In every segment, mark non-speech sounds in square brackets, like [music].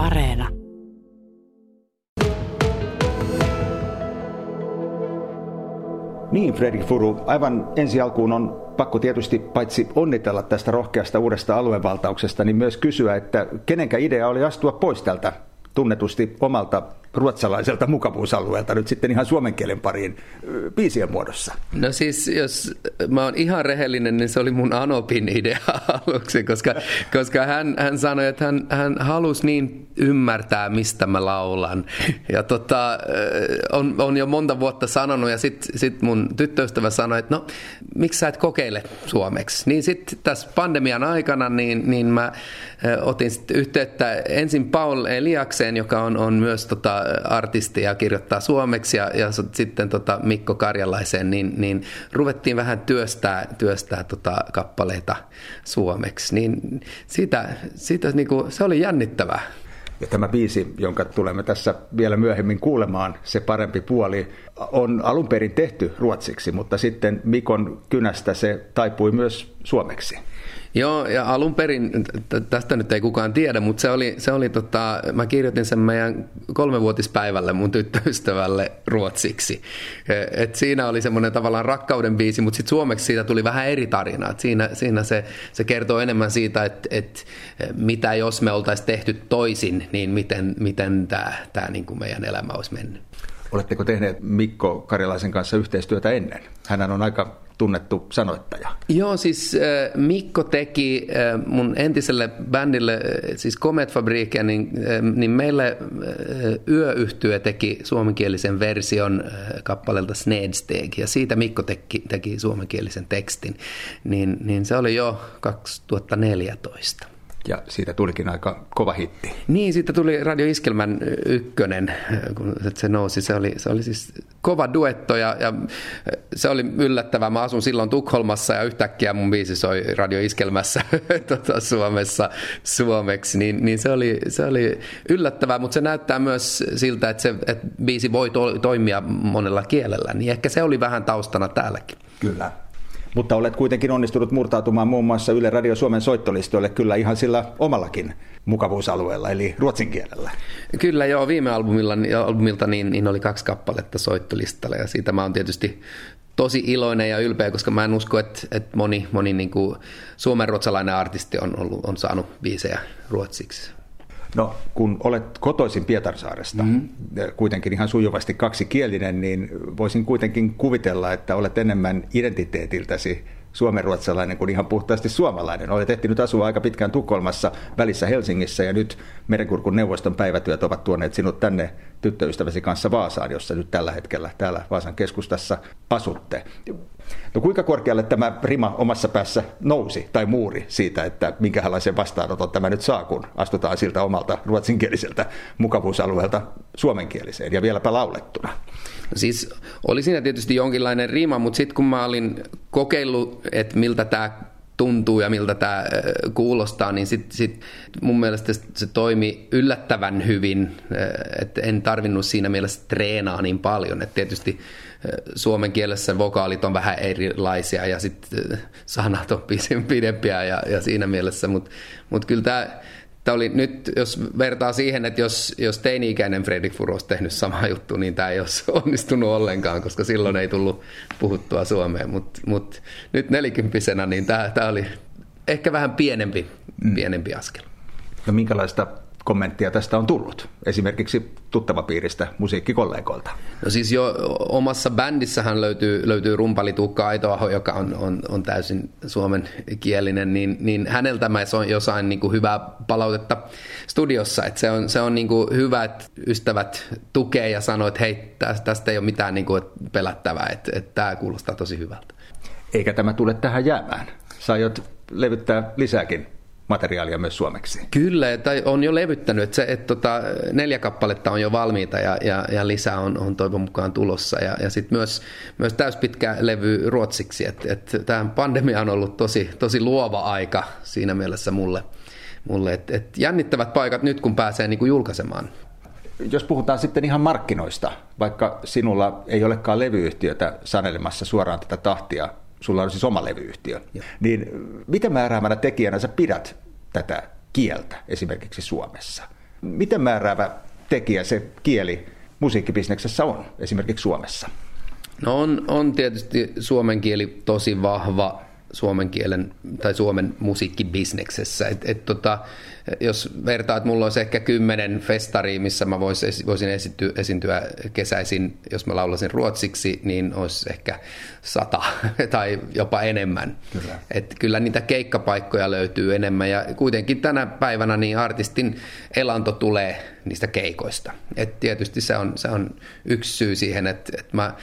Areena. Niin, Fredrik Furu, aivan ensi alkuun on pakko tietysti paitsi onnitella tästä rohkeasta uudesta aluevaltauksesta, niin myös kysyä, että kenenkä idea oli astua pois tältä tunnetusti omalta ruotsalaiselta mukavuusalueelta nyt sitten ihan suomen kielen pariin biisien muodossa? No siis, jos mä oon ihan rehellinen, niin se oli mun Anopin idea [laughs] aluksi, koska, koska hän, hän sanoi, että hän, hän halusi niin ymmärtää, mistä mä laulan. Ja tota, on, on jo monta vuotta sanonut, ja sitten sit mun tyttöystävä sanoi, että no, miksi sä et kokeile suomeksi? Niin sitten tässä pandemian aikana, niin, niin mä otin sitten yhteyttä ensin Paul Eliakseen, joka on, on myös tota, artisti ja kirjoittaa suomeksi ja, ja sitten tota Mikko Karjalaiseen, niin, niin ruvettiin vähän työstää, työstää tota kappaleita suomeksi. Niin siitä, siitä niin kuin, se oli jännittävää. Ja tämä biisi, jonka tulemme tässä vielä myöhemmin kuulemaan, se parempi puoli, on alun perin tehty ruotsiksi, mutta sitten Mikon kynästä se taipui myös suomeksi. Joo, ja alun perin, tästä nyt ei kukaan tiedä, mutta se oli, se oli tota, mä kirjoitin sen meidän kolmevuotispäivälle mun tyttöystävälle ruotsiksi. E, et siinä oli semmoinen tavallaan rakkauden biisi, mutta sitten suomeksi siitä tuli vähän eri tarina. Et siinä siinä se, se kertoo enemmän siitä, että et mitä jos me oltaisiin tehty toisin, niin miten, miten tämä tää niin meidän elämä olisi mennyt. Oletteko tehneet Mikko Karjalaisen kanssa yhteistyötä ennen? Hän on aika tunnettu sanoittaja. Joo, siis äh, Mikko teki äh, mun entiselle bändille, äh, siis Comet Fabricia, niin, niin meille yöyhtyö teki suomenkielisen version kappaleelta Snedsteg, ja siitä Mikko teki, teki suomenkielisen tekstin. Niin, niin se oli jo 2014. Ja siitä tulikin aika kova hitti. Niin, siitä tuli Radio Iskelmän ykkönen, kun se nousi. Se oli, se oli siis kova duetto ja, ja se oli yllättävää. Mä asun silloin Tukholmassa ja yhtäkkiä mun biisi soi Radio Iskelmässä [laughs] tota, Suomessa suomeksi. Niin, niin se, oli, se oli yllättävää, mutta se näyttää myös siltä, että se että biisi voi to, toimia monella kielellä. Niin ehkä se oli vähän taustana täälläkin. Kyllä. Mutta olet kuitenkin onnistunut murtautumaan muun muassa Yle Radio Suomen soittolistoille kyllä ihan sillä omallakin mukavuusalueella, eli ruotsin kielellä. Kyllä joo, viime albumilla, albumilta niin, niin oli kaksi kappaletta soittolistalla ja siitä mä oon tietysti tosi iloinen ja ylpeä, koska mä en usko, että, että moni, moni niin kuin suomen-ruotsalainen artisti on, ollut, on saanut biisejä ruotsiksi. No, kun olet kotoisin Pietarsaaresta, mm-hmm. kuitenkin ihan sujuvasti kaksikielinen, niin voisin kuitenkin kuvitella, että olet enemmän identiteetiltäsi suomenruotsalainen kuin ihan puhtaasti suomalainen. Olet ehtinyt asua aika pitkään Tukholmassa, välissä Helsingissä ja nyt Merenkurkun neuvoston päivätyöt ovat tuoneet sinut tänne tyttöystäväsi kanssa Vaasaan, jossa nyt tällä hetkellä täällä Vaasan keskustassa asutte. No kuinka korkealle tämä rima omassa päässä nousi tai muuri siitä, että minkälaisen vastaanoton tämä nyt saa, kun astutaan siltä omalta ruotsinkieliseltä mukavuusalueelta suomenkieliseen ja vieläpä laulettuna? No siis oli siinä tietysti jonkinlainen rima, mutta sitten kun mä olin kokeillut, että miltä tämä tuntuu ja miltä tämä kuulostaa, niin sit, sit mun mielestä se toimi yllättävän hyvin, että en tarvinnut siinä mielessä treenaa niin paljon. Et tietysti suomen kielessä vokaalit on vähän erilaisia ja sitten sanat on pidempiä ja, ja siinä mielessä, mutta mut kyllä tämä Tämä oli nyt, jos vertaa siihen, että jos, jos teini-ikäinen Fredrik Furu olisi tehnyt sama juttu, niin tämä ei olisi [laughs] onnistunut ollenkaan, koska silloin ei tullut puhuttua suomeen. Mutta mut nyt nelikymppisenä, niin tämä, tämä oli ehkä vähän pienempi, mm. pienempi askel. No minkälaista kommenttia tästä on tullut, esimerkiksi tuttavapiiristä musiikkikollegoilta? No siis jo omassa bändissähän löytyy, löytyy rumpali Tuukka Aitoaho, joka on, on, on täysin suomenkielinen, niin, niin häneltä mä jo sain niin kuin hyvää palautetta studiossa, että se on, se on niin kuin hyvä, että ystävät tukee ja sanoo, että hei, tästä ei ole mitään niin kuin pelättävää, että, että tämä kuulostaa tosi hyvältä. Eikä tämä tule tähän jäämään. Sä aiot levyttää lisääkin materiaalia myös suomeksi. Kyllä, tai on jo levyttänyt, että, se, että tota, neljä kappaletta on jo valmiita ja, ja, ja lisää on, on toivon mukaan tulossa. Ja, ja sitten myös, myös täyspitkä levy ruotsiksi, että, että tämä pandemia on ollut tosi, tosi luova aika siinä mielessä mulle, mulle että, että jännittävät paikat nyt kun pääsee niin kuin julkaisemaan jos puhutaan sitten ihan markkinoista, vaikka sinulla ei olekaan levyyhtiötä sanelemassa suoraan tätä tahtia sulla on siis oma levyyhtiö, ja. niin mitä määräävänä tekijänä sä pidät tätä kieltä esimerkiksi Suomessa? Miten määräävä tekijä se kieli musiikkibisneksessä on, esimerkiksi Suomessa? No on, on tietysti suomen kieli tosi vahva suomen kielen tai suomen musiikkibisneksessä. Et, et tota, jos vertaa, että mulla olisi ehkä kymmenen festaria, missä mä vois, voisin esity, esiintyä kesäisin, jos mä laulasin ruotsiksi, niin olisi ehkä sata [laughs] tai jopa enemmän. Kyllä. Et kyllä niitä keikkapaikkoja löytyy enemmän ja kuitenkin tänä päivänä niin artistin elanto tulee niistä keikoista. Et tietysti se on, se on yksi syy siihen, että, että mä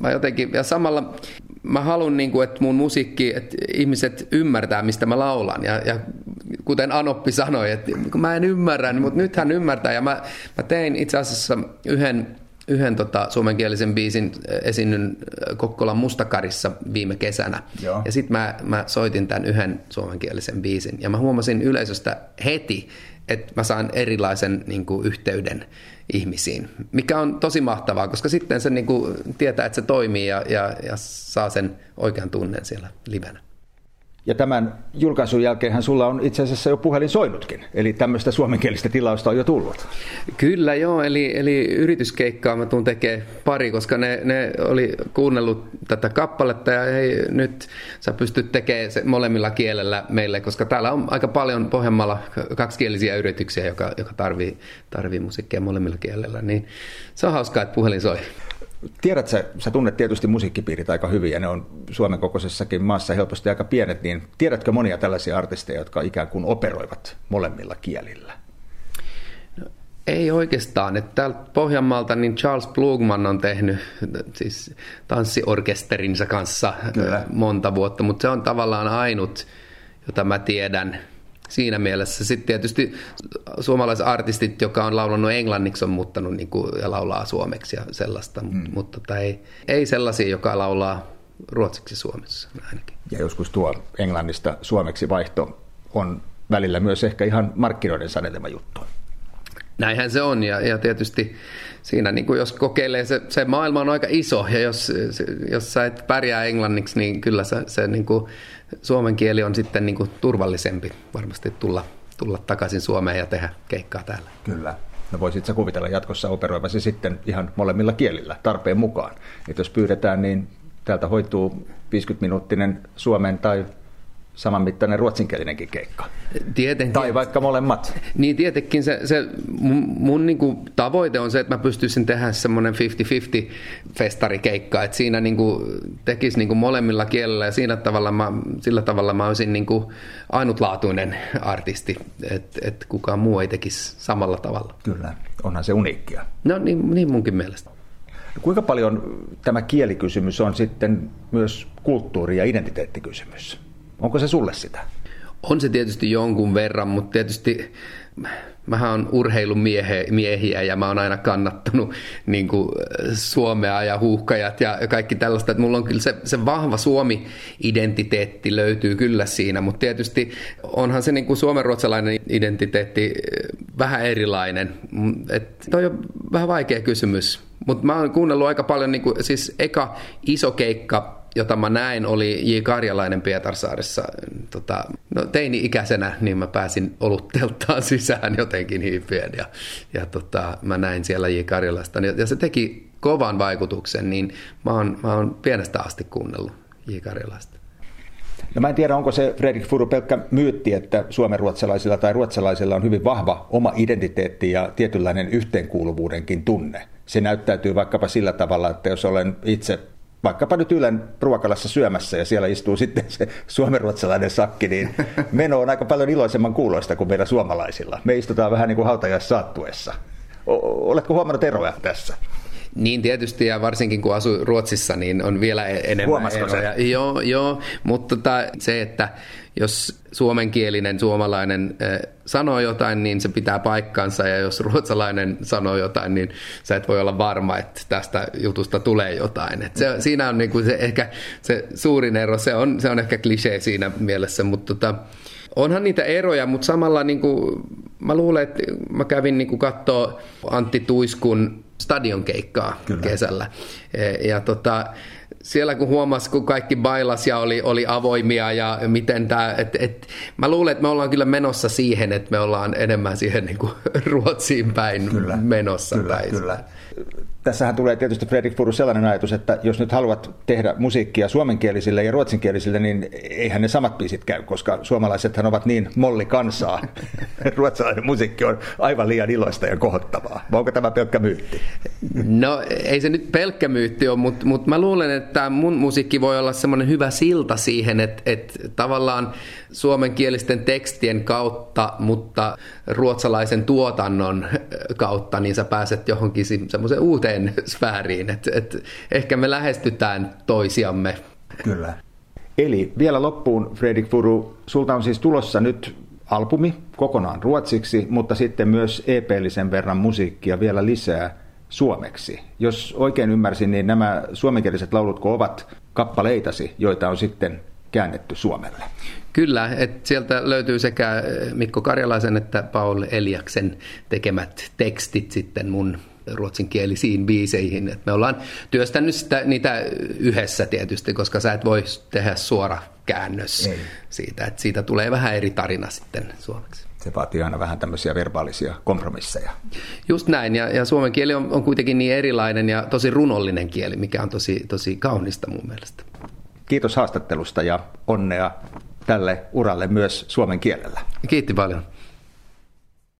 mä jotenkin, ja samalla mä haluan, niin kuin, että mun musiikki, että ihmiset ymmärtää, mistä mä laulan. Ja, ja kuten Anoppi sanoi, että kun mä en ymmärrä, niin, mutta nyt hän ymmärtää. Ja mä, mä tein itse asiassa yhden, yhden tota, suomenkielisen biisin esinnyn Kokkolan Mustakarissa viime kesänä. Joo. Ja sitten mä, mä soitin tämän yhden suomenkielisen biisin. Ja mä huomasin yleisöstä heti, että mä saan erilaisen niin kuin, yhteyden ihmisiin, mikä on tosi mahtavaa, koska sitten se niin kuin, tietää, että se toimii ja, ja, ja saa sen oikean tunnen siellä livenä. Ja tämän julkaisun jälkeen sulla on itse asiassa jo puhelin soinutkin, eli tämmöistä suomenkielistä tilausta on jo tullut. Kyllä joo, eli, eli yrityskeikkaa mä tuun tekemään pari, koska ne, ne oli kuunnellut tätä kappaletta ja hei, nyt sä pystyt tekemään se molemmilla kielellä meille, koska täällä on aika paljon Pohjanmaalla kaksikielisiä yrityksiä, joka, joka tarvii, tarvii musiikkia molemmilla kielellä, niin se on hauskaa, että puhelin soi. Tiedät, sä, sä tunnet tietysti musiikkipiirit aika hyvin ja ne on Suomen kokoisessakin maassa helposti aika pienet, niin tiedätkö monia tällaisia artisteja, jotka ikään kuin operoivat molemmilla kielillä? No, ei oikeastaan. Että täältä Pohjanmaalta niin Charles Plugman on tehnyt siis tanssiorkesterinsa kanssa Kyllä. monta vuotta, mutta se on tavallaan ainut, jota mä tiedän – siinä mielessä. Sitten tietysti suomalaiset artistit, joka on laulanut englanniksi, on muuttanut niin kuin, ja laulaa suomeksi ja sellaista, mm. mutta tota ei, ei sellaisia, joka laulaa ruotsiksi Suomessa ainakin. Ja joskus tuo englannista suomeksi vaihto on välillä myös ehkä ihan markkinoiden sanelema juttu. Näinhän se on ja, ja tietysti siinä niin kuin jos kokeilee, se, se maailma on aika iso ja jos, jos sä et pärjää englanniksi, niin kyllä se, se niin kuin, suomen kieli on sitten niin kuin turvallisempi varmasti tulla, tulla takaisin Suomeen ja tehdä keikkaa täällä. Kyllä. No voisit sä kuvitella jatkossa operoivasi sitten ihan molemmilla kielillä tarpeen mukaan. Että jos pyydetään, niin täältä hoituu 50-minuuttinen suomen tai samanmittainen ruotsinkielinenkin keikka. Tietenkin. Tai vaikka molemmat. Niin tietenkin se, se mun, mun niin kuin tavoite on se, että mä pystyisin tehdä semmoinen 50-50 festarikeikka, että siinä niin kuin tekisi niin kuin molemmilla kielillä ja siinä tavalla mä, sillä tavalla mä olisin niin kuin ainutlaatuinen artisti, että et kukaan muu ei tekisi samalla tavalla. Kyllä, onhan se uniikkia. No niin, niin munkin mielestä. Kuinka paljon tämä kielikysymys on sitten myös kulttuuri- ja identiteettikysymys? Onko se sulle sitä? On se tietysti jonkun verran, mutta tietysti mähän on urheilumiehiä ja mä oon aina kannattanut niin kuin Suomea ja huuhkajat ja kaikki tällaista. Että mulla on kyllä se, se vahva Suomi-identiteetti löytyy kyllä siinä, mutta tietysti onhan se niin kuin suomenruotsalainen identiteetti vähän erilainen. Et toi on vähän vaikea kysymys, mutta mä oon kuunnellut aika paljon, niin kuin, siis eka iso keikka jota mä näin, oli J. Karjalainen Pietarsaaressa. Tota, no, teini-ikäisenä niin mä pääsin olutteltaan [laughs] sisään jotenkin hiipien ja, ja tota, mä näin siellä J. Karjalaista. Ja se teki kovan vaikutuksen, niin mä oon, mä oon pienestä asti kuunnellut J. Karjalaista. No mä en tiedä, onko se Fredrik Furu pelkkä myytti, että suomenruotsalaisilla tai ruotsalaisilla on hyvin vahva oma identiteetti ja tietynlainen yhteenkuuluvuudenkin tunne. Se näyttäytyy vaikkapa sillä tavalla, että jos olen itse vaikkapa nyt Ylen ruokalassa syömässä ja siellä istuu sitten se suomenruotsalainen sakki, niin meno on aika paljon iloisemman kuuloista kuin meidän suomalaisilla. Me istutaan vähän niin kuin hautajaissaattuessa. Oletko huomannut eroja tässä? Niin tietysti, ja varsinkin kun asuu Ruotsissa, niin on vielä e- enemmän Huomasiko eroja. Se? Joo, joo, mutta tota, se, että jos suomenkielinen suomalainen sanoo jotain, niin se pitää paikkansa, ja jos ruotsalainen sanoo jotain, niin sä et voi olla varma, että tästä jutusta tulee jotain. Et se, siinä on niinku se, ehkä se suurin ero, se on, se on ehkä klisee siinä mielessä, mutta tota, onhan niitä eroja, mutta samalla niinku, mä luulen, että mä kävin niinku katsoa Antti Tuiskun stadionkeikkaa Kyllä. kesällä. E, ja tota, siellä kun huomasi, kun kaikki bailas ja oli, oli avoimia ja miten tämä, et, et, mä luulen, että me ollaan kyllä menossa siihen, että me ollaan enemmän siihen niin kuin [laughs] Ruotsiin päin kyllä, menossa. Kyllä, päin. kyllä tässähän tulee tietysti Fredrik Furu sellainen ajatus, että jos nyt haluat tehdä musiikkia suomenkielisille ja ruotsinkielisille, niin eihän ne samat biisit käy, koska suomalaisethan ovat niin molli kansaa. [laughs] Ruotsalainen musiikki on aivan liian iloista ja kohottavaa. Onko tämä pelkkä myytti? No ei se nyt pelkkä myytti ole, mutta, mutta mä luulen, että mun musiikki voi olla semmoinen hyvä silta siihen, että, että tavallaan suomenkielisten tekstien kautta, mutta ruotsalaisen tuotannon kautta, niin sä pääset johonkin semmoiseen uuteen [laughs] sfääriin, että et ehkä me lähestytään toisiamme. Kyllä. Eli vielä loppuun, Fredrik Furu, sulta on siis tulossa nyt albumi kokonaan ruotsiksi, mutta sitten myös EP-lisen verran musiikkia vielä lisää suomeksi. Jos oikein ymmärsin, niin nämä suomenkieliset laulutko ovat kappaleitasi, joita on sitten käännetty Suomelle. Kyllä, että sieltä löytyy sekä Mikko Karjalaisen että Paul Eliaksen tekemät tekstit sitten mun ruotsinkielisiin biiseihin. Et me ollaan työstänyt sitä, niitä yhdessä tietysti, koska sä et voi tehdä suora käännös Ei. siitä, että siitä tulee vähän eri tarina sitten suomeksi. Se vaatii aina vähän tämmöisiä verbaalisia kompromisseja. Just näin, ja, ja suomen kieli on, on kuitenkin niin erilainen ja tosi runollinen kieli, mikä on tosi, tosi kaunista mun mielestä. Kiitos haastattelusta ja onnea tälle uralle myös suomen kielellä. Kiitti paljon.